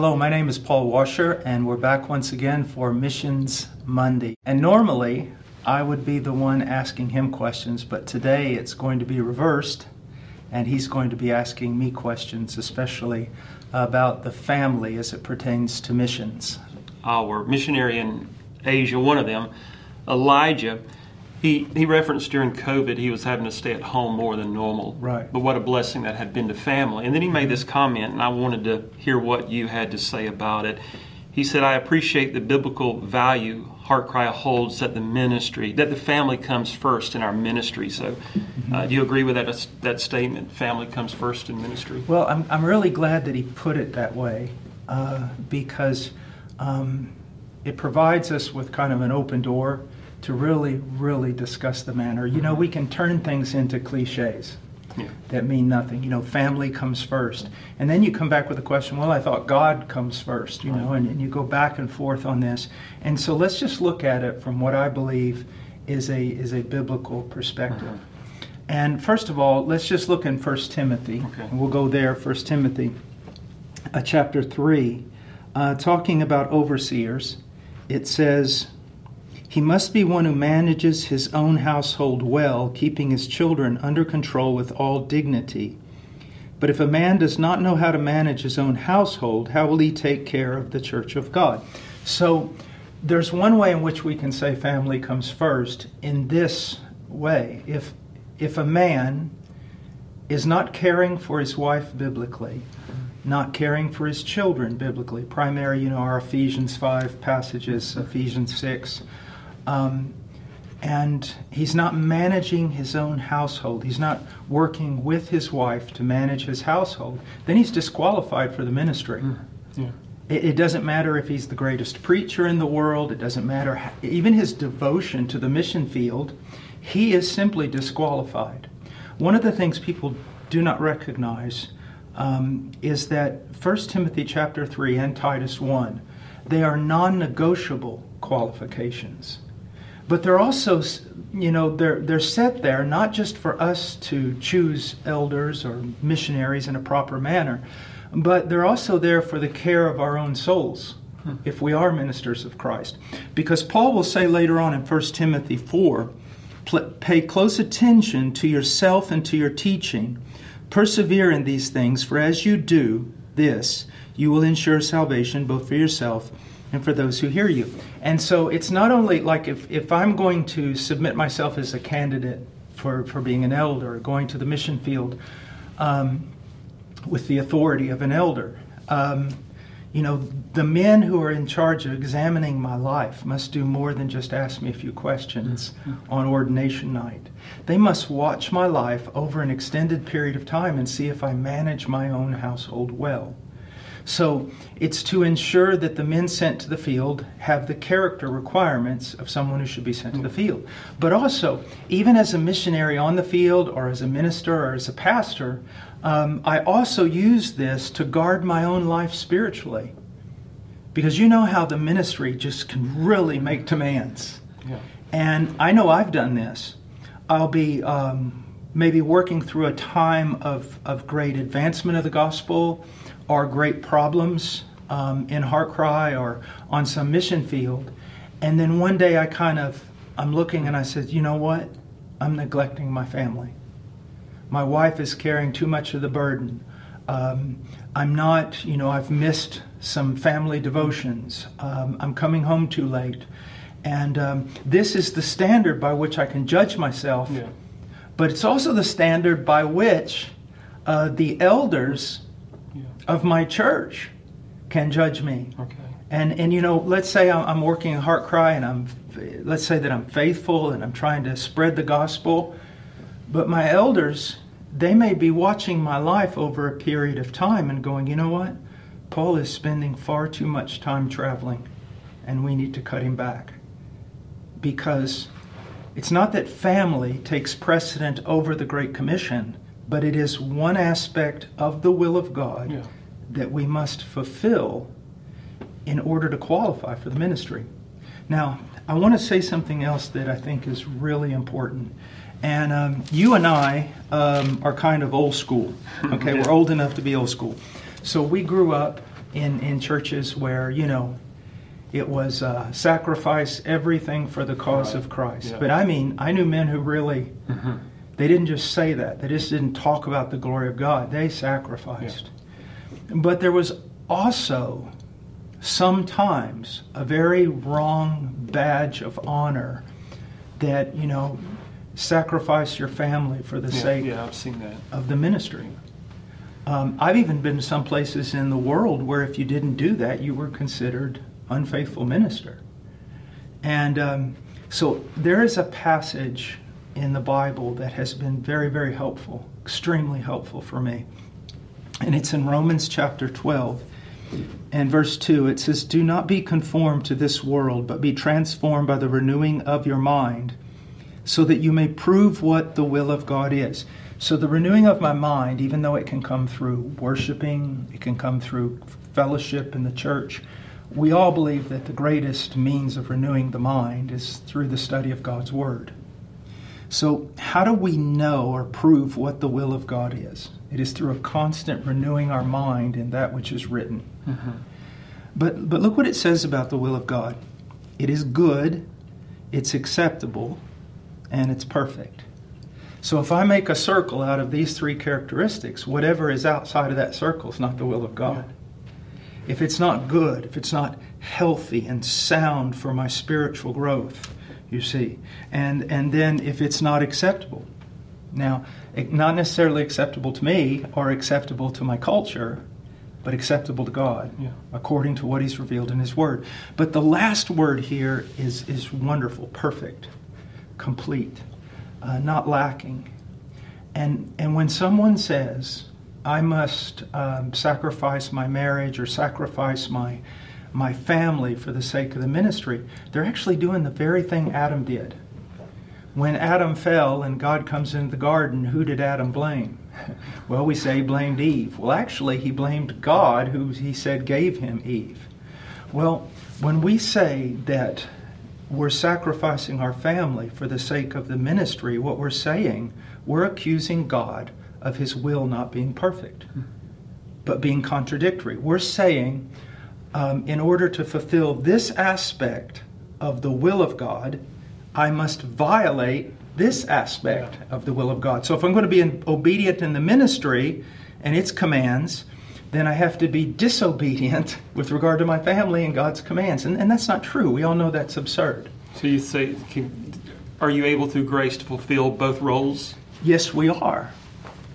Hello, my name is Paul Washer, and we're back once again for Missions Monday. And normally, I would be the one asking him questions, but today it's going to be reversed, and he's going to be asking me questions, especially about the family as it pertains to missions. Our missionary in Asia, one of them, Elijah, he, he referenced during COVID he was having to stay at home more than normal. Right. But what a blessing that had been to family. And then he made this comment, and I wanted to hear what you had to say about it. He said, I appreciate the biblical value HeartCry holds that the ministry, that the family comes first in our ministry. So, uh, do you agree with that, that statement? Family comes first in ministry? Well, I'm, I'm really glad that he put it that way uh, because um, it provides us with kind of an open door to really, really discuss the matter. You know, we can turn things into cliches Yeah. that mean nothing. You know, family comes first. And then you come back with the question, well, I thought God comes first, you know, and, and you go back and forth on this. And so let's just look at it from what I believe is a, is a biblical perspective. And first of all, let's just look in 1 Timothy. Okay. And we'll go there, 1 Timothy uh, chapter 3, uh, talking about overseers. It says, he must be one who manages his own household well, keeping his children under control with all dignity. But if a man does not know how to manage his own household, how will he take care of the church of God? So there's one way in which we can say family comes first in this way. If if a man is not caring for his wife biblically, not caring for his children biblically, primary, you know, our Ephesians 5 passages, Ephesians 6, um, and he's not managing his own household. He's not working with his wife to manage his household. Then he's disqualified for the ministry. Yeah. It, it doesn't matter if he's the greatest preacher in the world. It doesn't matter how, even his devotion to the mission field. He is simply disqualified. One of the things people do not recognize um, is that 1 Timothy chapter 3 and Titus 1, they are non-negotiable qualifications but they're also you know they're they're set there not just for us to choose elders or missionaries in a proper manner but they're also there for the care of our own souls if we are ministers of Christ. Because Paul will say later on in 1 Timothy 4 pay close attention to yourself and to your teaching. Persevere in these things for as you do this you will ensure salvation both for yourself and for those who hear you. And so it's not only like if, if I'm going to submit myself as a candidate for, for being an elder, going to the mission field um, with the authority of an elder, um, you know, the men who are in charge of examining my life must do more than just ask me a few questions on ordination night. They must watch my life over an extended period of time and see if I manage my own household well. So it's to ensure that the men sent to the field have the character requirements of someone who should be sent to the field. But also, even as a missionary on the field, or as a minister, or as a pastor, um, I also use this to guard my own life spiritually. Because you know how the ministry just can really make demands. Yeah. And I know I've done this. I'll be um, maybe working through a time of, of great advancement of the gospel or great problems um, in HeartCry or on some mission field. And then one day I kind of, I'm looking and I said, you know what? I'm neglecting my family. My wife is carrying too much of the burden. Um, I'm not, you know, I've missed some family devotions. Um, I'm coming home too late. And um, this is the standard by which I can judge myself. Yeah. But it's also the standard by which uh, the elders. Of my church can judge me. Okay. And and you know, let's say I'm, working at HeartCry, and I'm let's say that I'm faithful and I'm trying to spread the gospel, but my elders they may be watching my life over a period of time and going, you know what, Paul is spending far too much time traveling, and we need to cut him back, because it's not that family takes precedent over the Great Commission, but it is one aspect of the will of God Yeah. That we must fulfill in order to qualify for the ministry. Now, I want to say something else that I think is really important. And um, you and I um, are kind of old school. Okay, we're old enough to be old school. So we grew up in, in churches where, you know, it was uh, sacrifice everything for the cause Right. of Christ. Yeah. But I mean, I knew men who really, they didn't just say that. They just didn't talk about the glory of God. They sacrificed. But there was also sometimes a very wrong badge of honor that, you know, sacrifice your family for the Yeah, sake yeah, I've seen that. of the ministry. Um, I've even been to some places in the world where if you didn't do that, you were considered unfaithful minister. And um, so there is a passage in the Bible that has been very, very helpful, extremely helpful for me. And it's in Romans chapter 12 and verse 2. It says, Do not be conformed to this world, but be transformed by the renewing of your mind so that you may prove what the will of God is. So, the renewing of my mind, even though it can come through worshiping, it can come through fellowship in the church, we all believe that the greatest means of renewing the mind is through the study of God's Word. So, how do we know or prove what the will of God is? It is through a constant renewing our mind in that which is written. Mm-hmm. But, but look what it says about the will of God it is good, it's acceptable, and it's perfect. So if I make a circle out of these three characteristics, whatever is outside of that circle is not the will of God. If it's not good, if it's not healthy and sound for my spiritual growth, you see, and and then if it's not acceptable, now not necessarily acceptable to me or acceptable to my culture, but acceptable to God Yeah. according to what He's revealed in His Word. But the last word here is is wonderful, perfect, complete, uh, not lacking. And and when someone says, "I must um, sacrifice my marriage or sacrifice my my family for the sake of the ministry," they're actually doing the very thing Adam did. When Adam fell and God comes into the garden, who did Adam blame? Well, we say he blamed Eve. Well, actually, he blamed God, who he said gave him Eve. Well, when we say that we're sacrificing our family for the sake of the ministry, what we're saying, we're accusing God of his will not being perfect, but being contradictory. We're saying, um, in order to fulfill this aspect of the will of God, I must violate this aspect of the will of God. So if I'm going to be in, obedient in the ministry and its commands, then I have to be disobedient with regard to my family and God's commands. And, and that's not true. We all know that's absurd. So you say, can, are you able through grace to fulfill both roles? Yes, we are.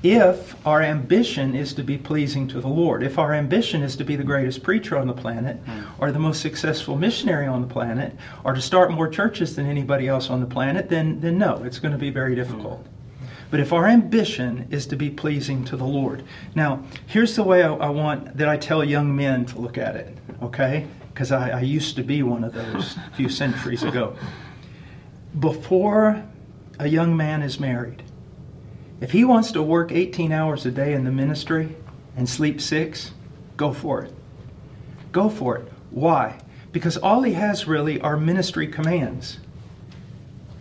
If our ambition is to be pleasing to the Lord, if our ambition is to be the greatest preacher on the planet, hmm. or the most successful missionary on the planet, or to start more churches than anybody else on the planet, then, then no, it's going to be very difficult. Hmm. But if our ambition is to be pleasing to the Lord, now here's the way I, I want that I tell young men to look at it, okay? Because I, I used to be one of those a few centuries ago. Before a young man is married, if he wants to work 18 hours a day in the ministry and sleep six, go for it. Go for it. Why? Because all he has really are ministry commands.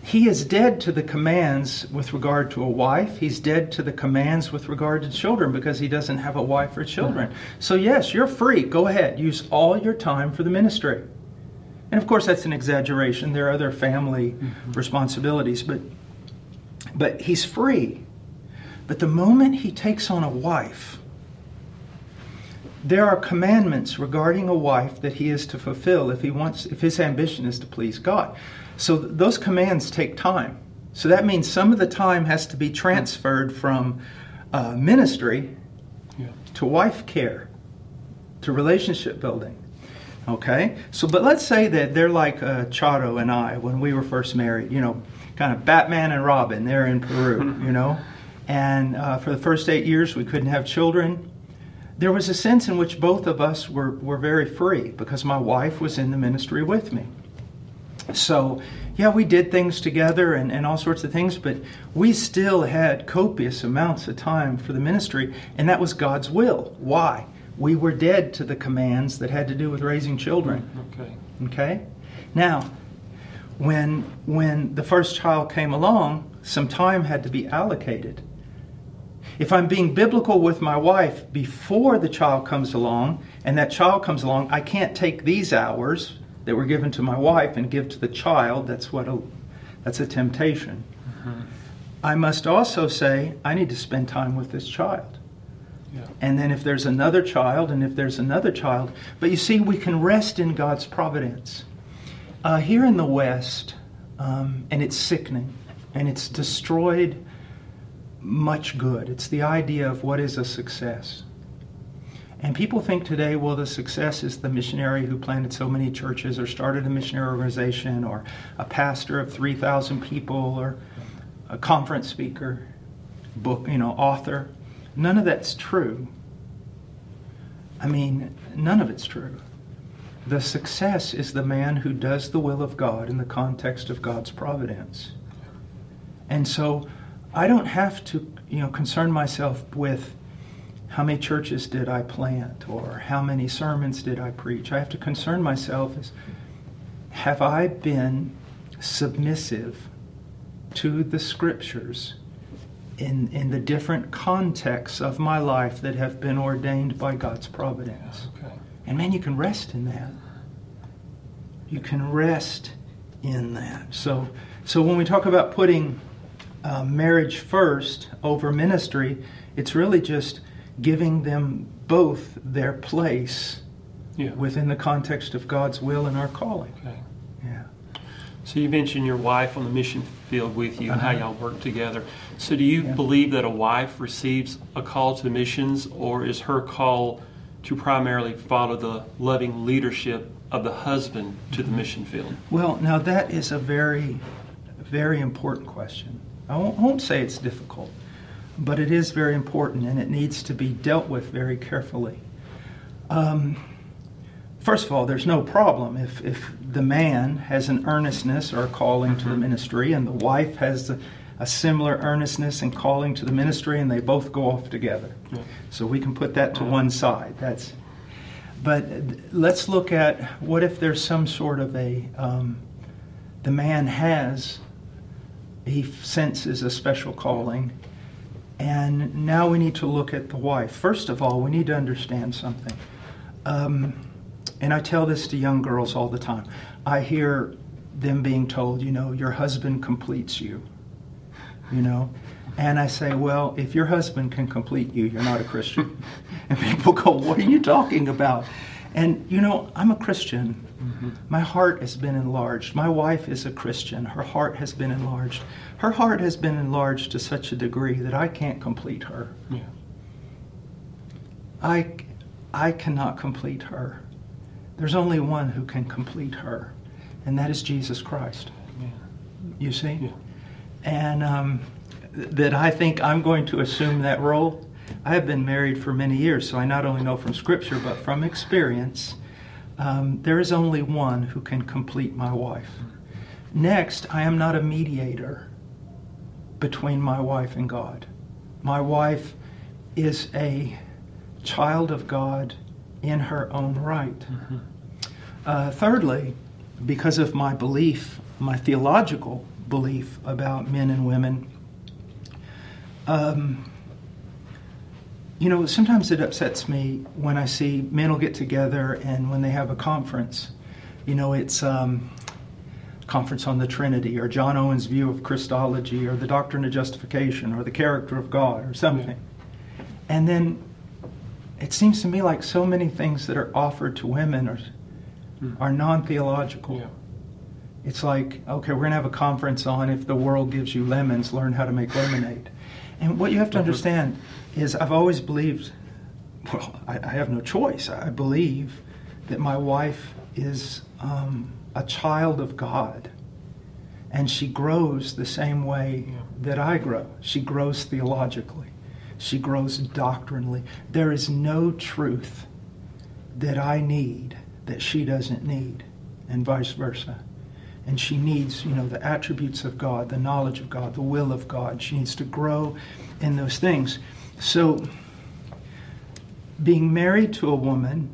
He is dead to the commands with regard to a wife. He's dead to the commands with regard to children because he doesn't have a wife or children. So, yes, you're free. Go ahead. Use all your time for the ministry. And of course, that's an exaggeration. There are other family mm-hmm. responsibilities, but, but he's free. But the moment he takes on a wife, there are commandments regarding a wife that he is to fulfill if he wants if his ambition is to please God. So th- those commands take time. So that means some of the time has to be transferred from uh, ministry Yeah. to wife care, to relationship building. Okay? So, but let's say that they're like uh, Charo and I when we were first married, you know, kind of Batman and Robin, they're in Peru, you know? And uh, for the first eight years, we couldn't have children. There was a sense in which both of us were, were very free because my wife was in the ministry with me. So, yeah, we did things together and, and all sorts of things, but we still had copious amounts of time for the ministry, and that was God's will. Why? We were dead to the commands that had to do with raising children. Okay. Okay? Now, when when the first child came along, some time had to be allocated. If I'm being biblical with my wife before the child comes along, and that child comes along, I can't take these hours that were given to my wife and give to the child. That's what a, that's a temptation. Mm-hmm. I must also say I need to spend time with this child. Yeah. And then if there's another child, and if there's another child, but you see, we can rest in God's providence. Uh, here in the West, um, and it's sickening, and it's destroyed much good. It's the idea of what is a success. And people think today, well, the success is the missionary who planted so many churches or started a missionary organization or a pastor of 3,000 people or a conference speaker, book, you know, author. None of that's true. I mean, none of it's true. The success is the man who does the will of God in the context of God's providence. And so I don't have to, you know, concern myself with how many churches did I plant or how many sermons did I preach. I have to concern myself as have I been submissive to the scriptures in, in the different contexts of my life that have been ordained by God's providence. Okay. And man, you can rest in that. You can rest in that. So, so when we talk about putting uh, marriage first over ministry, it's really just giving them both their place yeah. within the context of God's will and our calling. Okay. Yeah. So you mentioned your wife on the mission field with you uh-huh. and how uh-huh. y'all work together. So do you yeah. believe that a wife receives a call to missions, or is her call to primarily follow the loving leadership of the husband to the mission field? Well, now that is a very, very important question. I won't, won't say it's difficult, but it is very important and it needs to be dealt with very carefully. Um, first of all, there's no problem if, if the man has an earnestness or a calling to the mm-hmm. ministry and the wife has a, a similar earnestness and calling to the ministry and they both go off together. Yeah. So we can put that to one side. That's, but let's look at what if there's some sort of a, um, the man has he senses a special calling. And now we need to look at the why. First of all, we need to understand something. Um, and I tell this to young girls all the time. I hear them being told, you know, your husband completes you. You know? And I say, well, if your husband can complete you, you're not a Christian. and people go, what are you talking about? And, you know, I'm a Christian. Mm-hmm. My heart has been enlarged. My wife is a Christian. Her heart has been enlarged. Her heart has been enlarged to such a degree that I can't complete her. Yeah. I, I cannot complete her. There's only one who can complete her, and that is Jesus Christ. Yeah. You see? Yeah. And um, that I think I'm going to assume that role I have been married for many years, so I not only know from Scripture, but from experience, um, there is only one who can complete my wife. Next, I am not a mediator between my wife and God. My wife is a child of God in her own right. Mm-hmm. Uh, thirdly, because of my belief, my theological belief about men and women, um, you know, sometimes it upsets me when I see men will get together and when they have a conference, you know, it's um, conference on the Trinity or John Owen's view of Christology or the doctrine of justification or the character of God or something. And then it seems to me like so many things that are offered to women are, mm. are non theological. Yeah. It's like, okay, we're going to have a conference on if the world gives you lemons, learn how to make lemonade. And what you have to understand is I've always believed, well, I, I have no choice. I believe that my wife is um, a child of God. And she grows the same way that I grow. She grows theologically, she grows doctrinally. There is no truth that I need that she doesn't need, and vice versa and she needs, you know, the attributes of God, the knowledge of God, the will of God. She needs to grow in those things. So, being married to a woman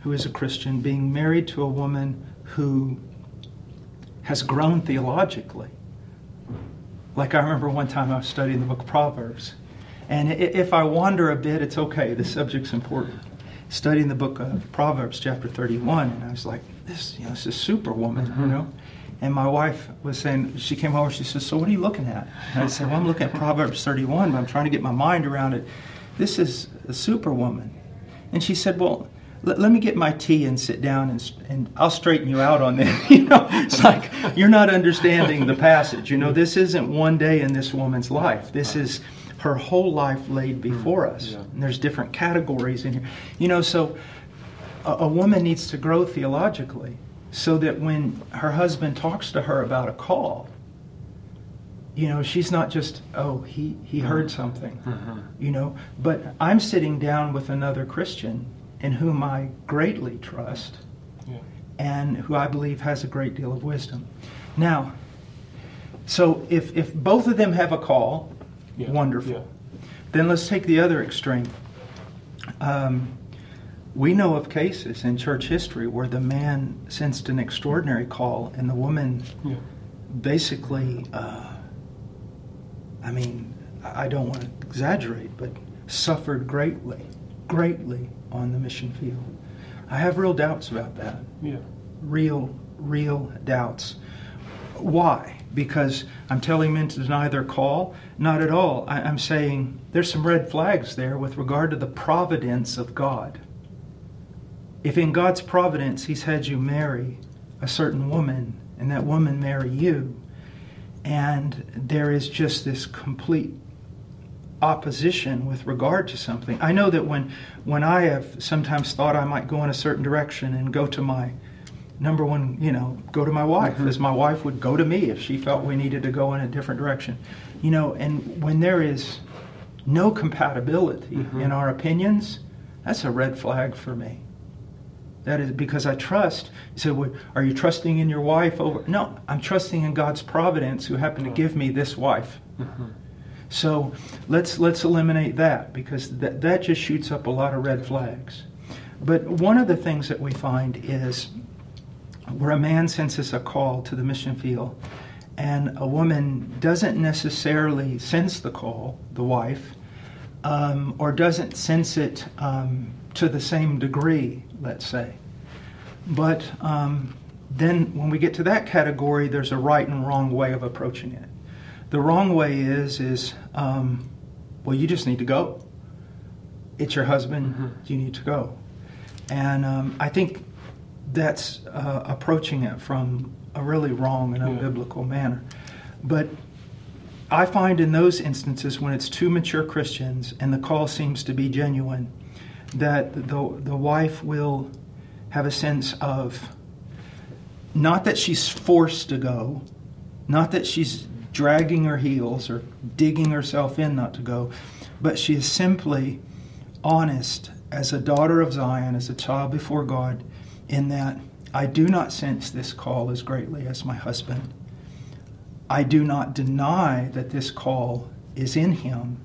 who is a Christian, being married to a woman who has grown theologically. Like I remember one time I was studying the book of Proverbs, And if I wander a bit, it's okay. The subject's important. Studying the book of Proverbs, chapter 31, and I was like, this, you know, this is superwoman, mm-hmm. you know. And my wife was saying, she came over, she says, So what are you looking at? And I said, Well, I'm looking at Proverbs 31, but I'm trying to get my mind around it. This is a superwoman. And she said, Well, let, let me get my tea and sit down and, and I'll straighten you out on this. you know, it's like you're not understanding the passage. You know, this isn't one day in this woman's life. This is her whole life laid mm-hmm. before us. Yeah. And there's different categories in here. You know, so a, a woman needs to grow theologically so that when her husband talks to her about a call, you know, she's not just, oh, he, he heard something, mm-hmm. you know, but I'm sitting down with another Christian in whom I greatly trust yeah. and who I believe has a great deal of wisdom. Now, so if, if both of them have a call, yeah. wonderful. Yeah. Then let's take the other extreme. Um, we know of cases in church history where the man sensed an extraordinary call and the woman yeah. basically, uh, I mean, I don't want to exaggerate, but suffered greatly, greatly on the mission field. I have real doubts about that. Yeah. Real, real doubts. Why? Because I'm telling men to deny their call? Not at all. I, I'm saying there's some red flags there with regard to the providence of God. If in God's providence He's had you marry a certain woman and that woman marry you, and there is just this complete opposition with regard to something. I know that when when I have sometimes thought I might go in a certain direction and go to my number one, you know, go to my wife, mm-hmm. as my wife would go to me if she felt we needed to go in a different direction. You know, and when there is no compatibility mm-hmm. in our opinions, that's a red flag for me. That is because I trust. You say, well, are you trusting in your wife over? No, I'm trusting in God's providence who happened to give me this wife. Mm-hmm. So let's let's eliminate that because that, that just shoots up a lot of red flags. But one of the things that we find is where a man senses a call to the mission field and a woman doesn't necessarily sense the call, the wife, um, or doesn't sense it um, to the same degree, let's say. But um, then when we get to that category, there's a right and wrong way of approaching it. The wrong way is is um, well, you just need to go. It's your husband. Mm-hmm. You need to go, and um, I think that's uh, approaching it from a really wrong and unbiblical yeah. manner. But I find in those instances when it's two mature Christians and the call seems to be genuine, that the, the wife will have a sense of not that she's forced to go, not that she's dragging her heels or digging herself in not to go, but she is simply honest as a daughter of Zion, as a child before God, in that I do not sense this call as greatly as my husband. I do not deny that this call is in him.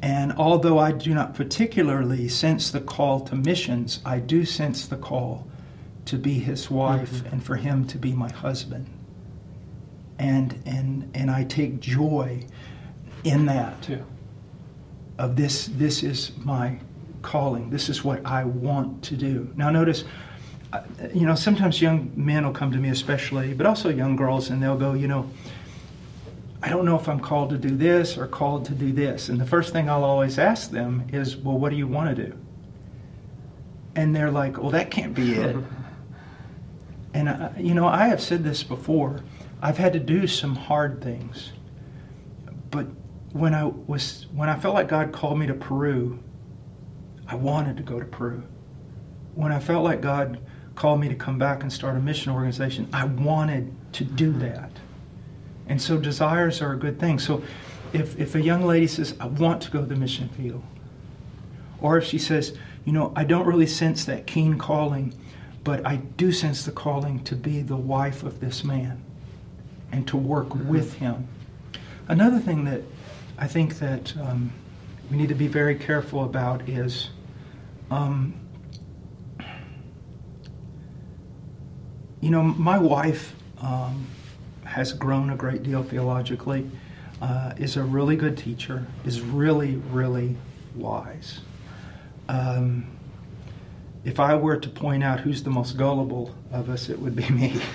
And although I do not particularly sense the call to missions, I do sense the call to be his wife mm-hmm. and for him to be my husband. And, and, and I take joy in that. Yeah. Of this, this is my calling. This is what I want to do. Now, notice you know, sometimes young men will come to me, especially, but also young girls, and they'll go, you know, I don't know if I'm called to do this or called to do this. And the first thing I'll always ask them is, well, what do you want to do? And they're like, well, that can't be it. and, I, you know, I have said this before. I've had to do some hard things. But when I was when I felt like God called me to Peru, I wanted to go to Peru. When I felt like God called me to come back and start a mission organization, I wanted to do mm-hmm. that. And so desires are a good thing. So if, if a young lady says, I want to go to the mission field, or if she says, you know, I don't really sense that keen calling, but I do sense the calling to be the wife of this man and to work mm-hmm. with him. Another thing that I think that um, we need to be very careful about is um, you know, my wife um, has grown a great deal theologically. uh, is a really good teacher, is really, really wise. Um, if I were to point out who's the most gullible of us, it would be me.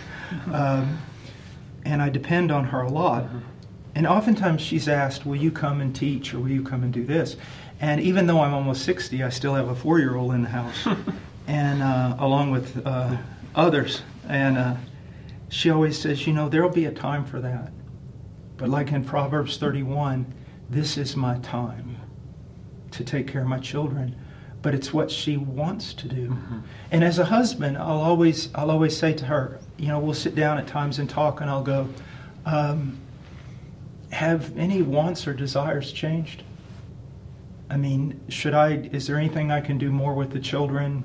Um, and I depend on her a lot. And oftentimes she's asked, Will you come and teach or will you come and do this? And even though I'm almost 60, I still have a four year old in the house, and uh, along with uh, others. And uh, she always says, You know, there'll be a time for that. But like in Proverbs 31, this is my time to take care of my children but it's what she wants to do. Mm-hmm. And as a husband, I'll always I'll always say to her, you know, we'll sit down at times and talk, and I'll go, um, have any wants or desires changed? I mean, should I? Is there anything I can do more with the children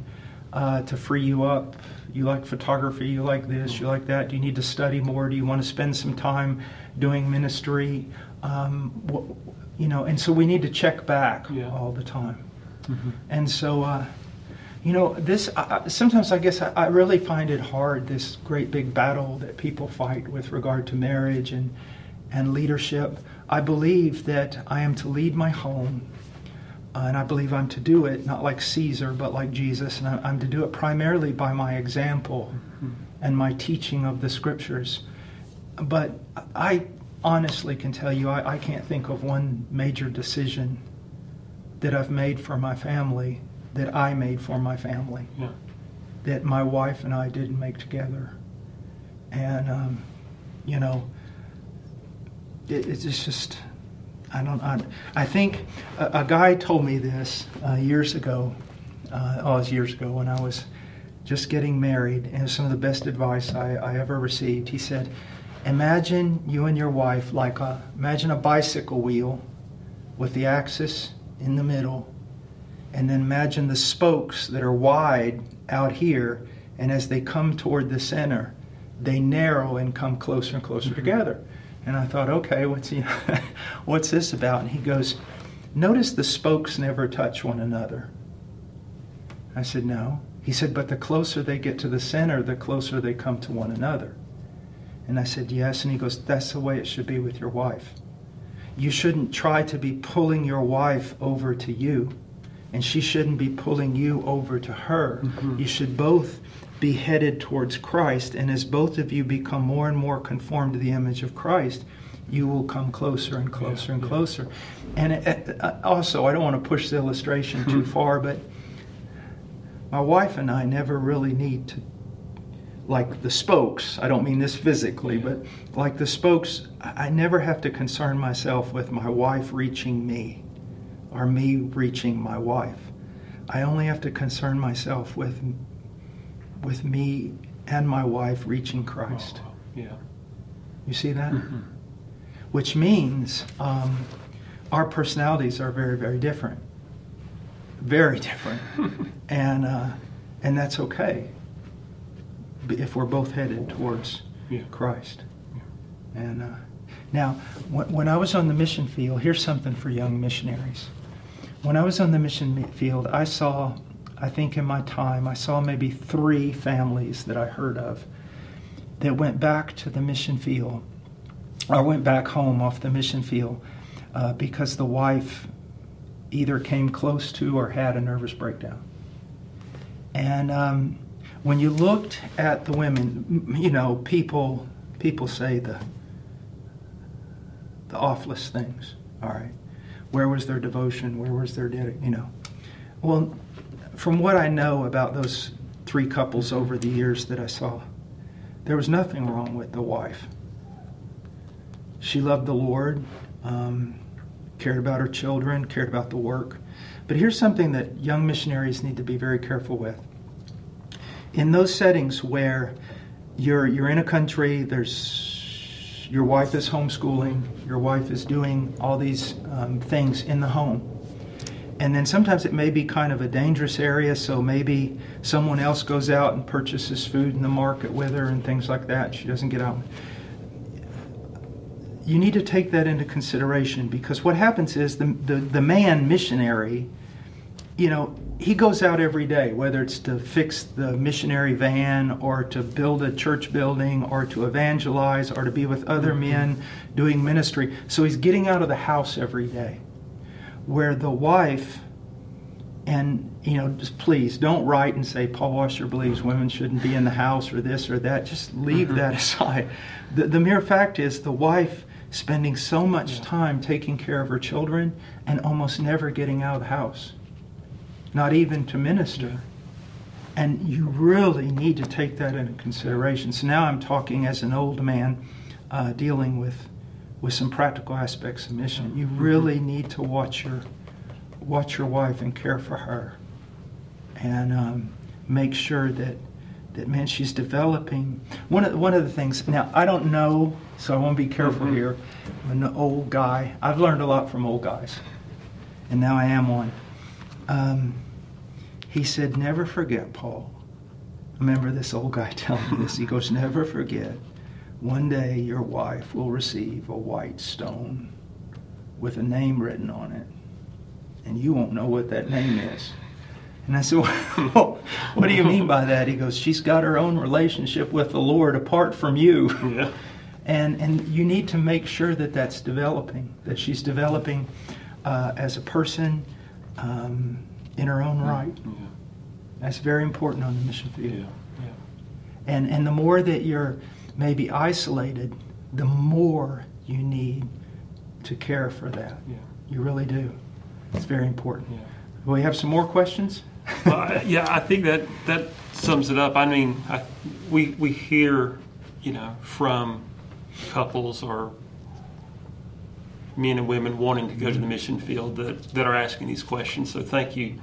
uh, to free you up? You like photography? You like this? You like that? Do you need to study more? Do you want to spend some time doing ministry? Um, you know, and so we need to check back yeah. all the time. Mm-hmm. And so, uh, you know, this uh, sometimes I guess I, I, really find it hard this great big battle that people fight with regard to marriage and and leadership. I believe that I am to lead my home, uh, and I believe I'm to do it not like Caesar but like Jesus, and I, am to do it primarily by my example mm-hmm. and my teaching of the scriptures. But I honestly can tell you I, I can't think of one major decision that I've made for my family that I made for my family. Yeah. That my wife and I didn't make together. And, um, you know, it, it's just, I don't, I, I think a, a, guy told me this uh, years ago. Uh, oh, it was years ago when I was just getting married, and some of the best advice I, I ever received. He said, Imagine you and your wife like a, imagine a bicycle wheel with the axis in the middle, and then imagine the spokes that are wide out here, and as they come toward the center, they narrow and come closer and closer mm-hmm. together. And I thought, okay, what's he, what's this about? And he goes, notice the spokes never touch one another. I said, no. He said, but the closer they get to the center, the closer they come to one another. And I said, yes. And he goes, that's the way it should be with your wife you shouldn't try to be pulling your wife over to you, and she shouldn't be pulling you over to her. Mm-hmm. You should both be headed towards Christ, and as both of you become more and more conformed to the image of Christ, you will come closer and closer yeah, and yeah. closer. And it, uh, also, I don't want to push the illustration too far, but my wife and I never really need to like the spokes, I don't mean this physically, yeah. but like the spokes, I never have to concern myself with my wife reaching me or me reaching my wife. I only have to concern myself with with me and my wife reaching Christ. Oh, yeah. You see that? Mm-hmm. Which means um, our personalities are very, very different. Very different. and, uh, and that's okay if we're both headed towards yeah. Christ. Yeah. And uh, now, when I was on the mission field, here's something for young missionaries. When I was on the mission field, I saw, I think in my time, I saw maybe three families that I heard of that went back to the mission field or went back home off the mission field uh, because the wife either came close to or had a nervous breakdown. And um, when you looked at the women, you know, people people say the the awfulest things. All right, where was their devotion? Where was their? You know, well, from what I know about those three couples over the years that I saw, there was nothing wrong with the wife. She loved the Lord, um, cared about her children, cared about the work. But here's something that young missionaries need to be very careful with in those settings where you're you're in a country, there's your wife is homeschooling, your wife is doing all these um, things in the home. And then sometimes it may be kind of a dangerous area, so maybe someone else goes out and purchases food in the market with her and things like that. She doesn't get out. You need to take that into consideration because what happens is the, the, the man missionary you know, he goes out every day, whether it's to fix the missionary van or to build a church building or to evangelize or to be with other mm-hmm. men doing ministry. So he's getting out of the house every day. Where the wife, and you know, just please don't write and say Paul Washer believes women shouldn't be in the house or this or that. Just leave mm-hmm. that aside. The, the mere fact is, the wife spending so much time taking care of her children and almost never getting out of the house not even to minister. And you really need to take that into consideration. So now I'm talking as an old man uh, dealing with, with some practical aspects of mission. You mm-hmm. really need to watch your, watch your wife and care for her. And um, make sure that, that, man, she's developing. One of, one of the things, now I don't know, so I want to be careful mm-hmm. here. I'm an old guy. I've learned a lot from old guys. And now I am one. Um, he said, Never forget, Paul. Remember this old guy telling me this. He goes, Never forget, one day your wife will receive a white stone with a name written on it, and you won't know what that name is. And I said, well, What do you mean by that? He goes, She's got her own relationship with the Lord apart from you. Yeah. And, and you need to make sure that that's developing, that she's developing uh, as a person. Um, in her own right. Yeah. That's very important on the mission field. Yeah. Yeah. And and the more that you're maybe isolated, the more you need to care for that. Yeah. You really do. It's very important. Yeah. We have some more questions? uh, yeah, I think that that sums it up. I mean, I, we we hear, you know, from couples or men and women wanting to go to the mission field that, that are asking these questions. So thank you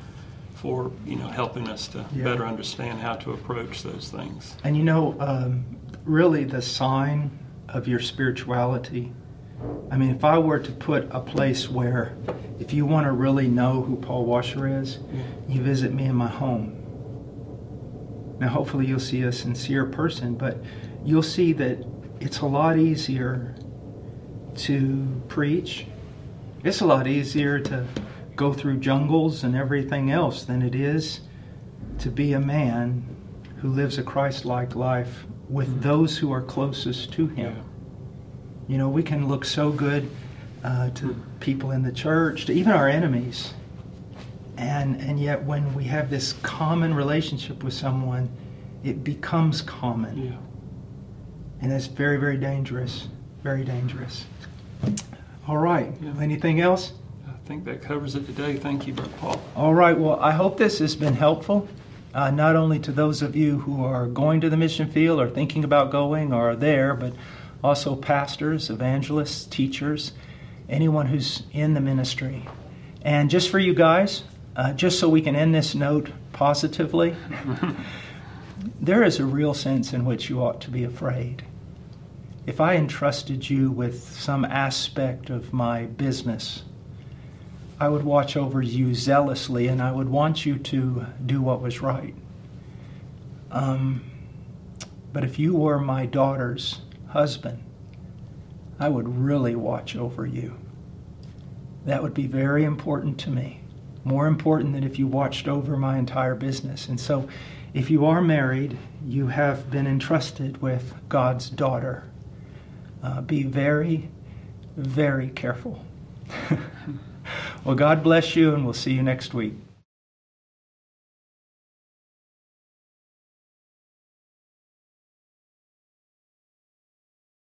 for you know helping us to yeah. better understand how to approach those things. And you know, um, really, the sign of your spirituality. I mean, if I were to put a place where, if you want to really know who Paul Washer is, you visit me in my home. Now, hopefully, you'll see a sincere person, but you'll see that it's a lot easier to preach. It's a lot easier to go through jungles and everything else than it is to be a man who lives a Christ like life with mm-hmm. those who are closest to him. Yeah. You know, we can look so good uh, to people in the church, to even our enemies. And, and yet, when we have this common relationship with someone, it becomes common. Yeah. And that's very, very dangerous. Very dangerous. All right. Yeah. Anything else? I think that covers it today. Thank you, Brother Paul. All right. Well, I hope this has been helpful, uh, not only to those of you who are going to the mission field or thinking about going or are there, but also pastors, evangelists, teachers, anyone who's in the ministry. And just for you guys, uh, just so we can end this note positively, there is a real sense in which you ought to be afraid if I entrusted you with some aspect of my business, I would watch over you zealously and I would want you to do what was right. Um, but if you were my daughter's husband, I would really watch over you. That would be very important to me, more important than if you watched over my entire business. And so, if you are married, you have been entrusted with God's daughter uh, be very, very careful. well, God bless you, and we'll see you next week.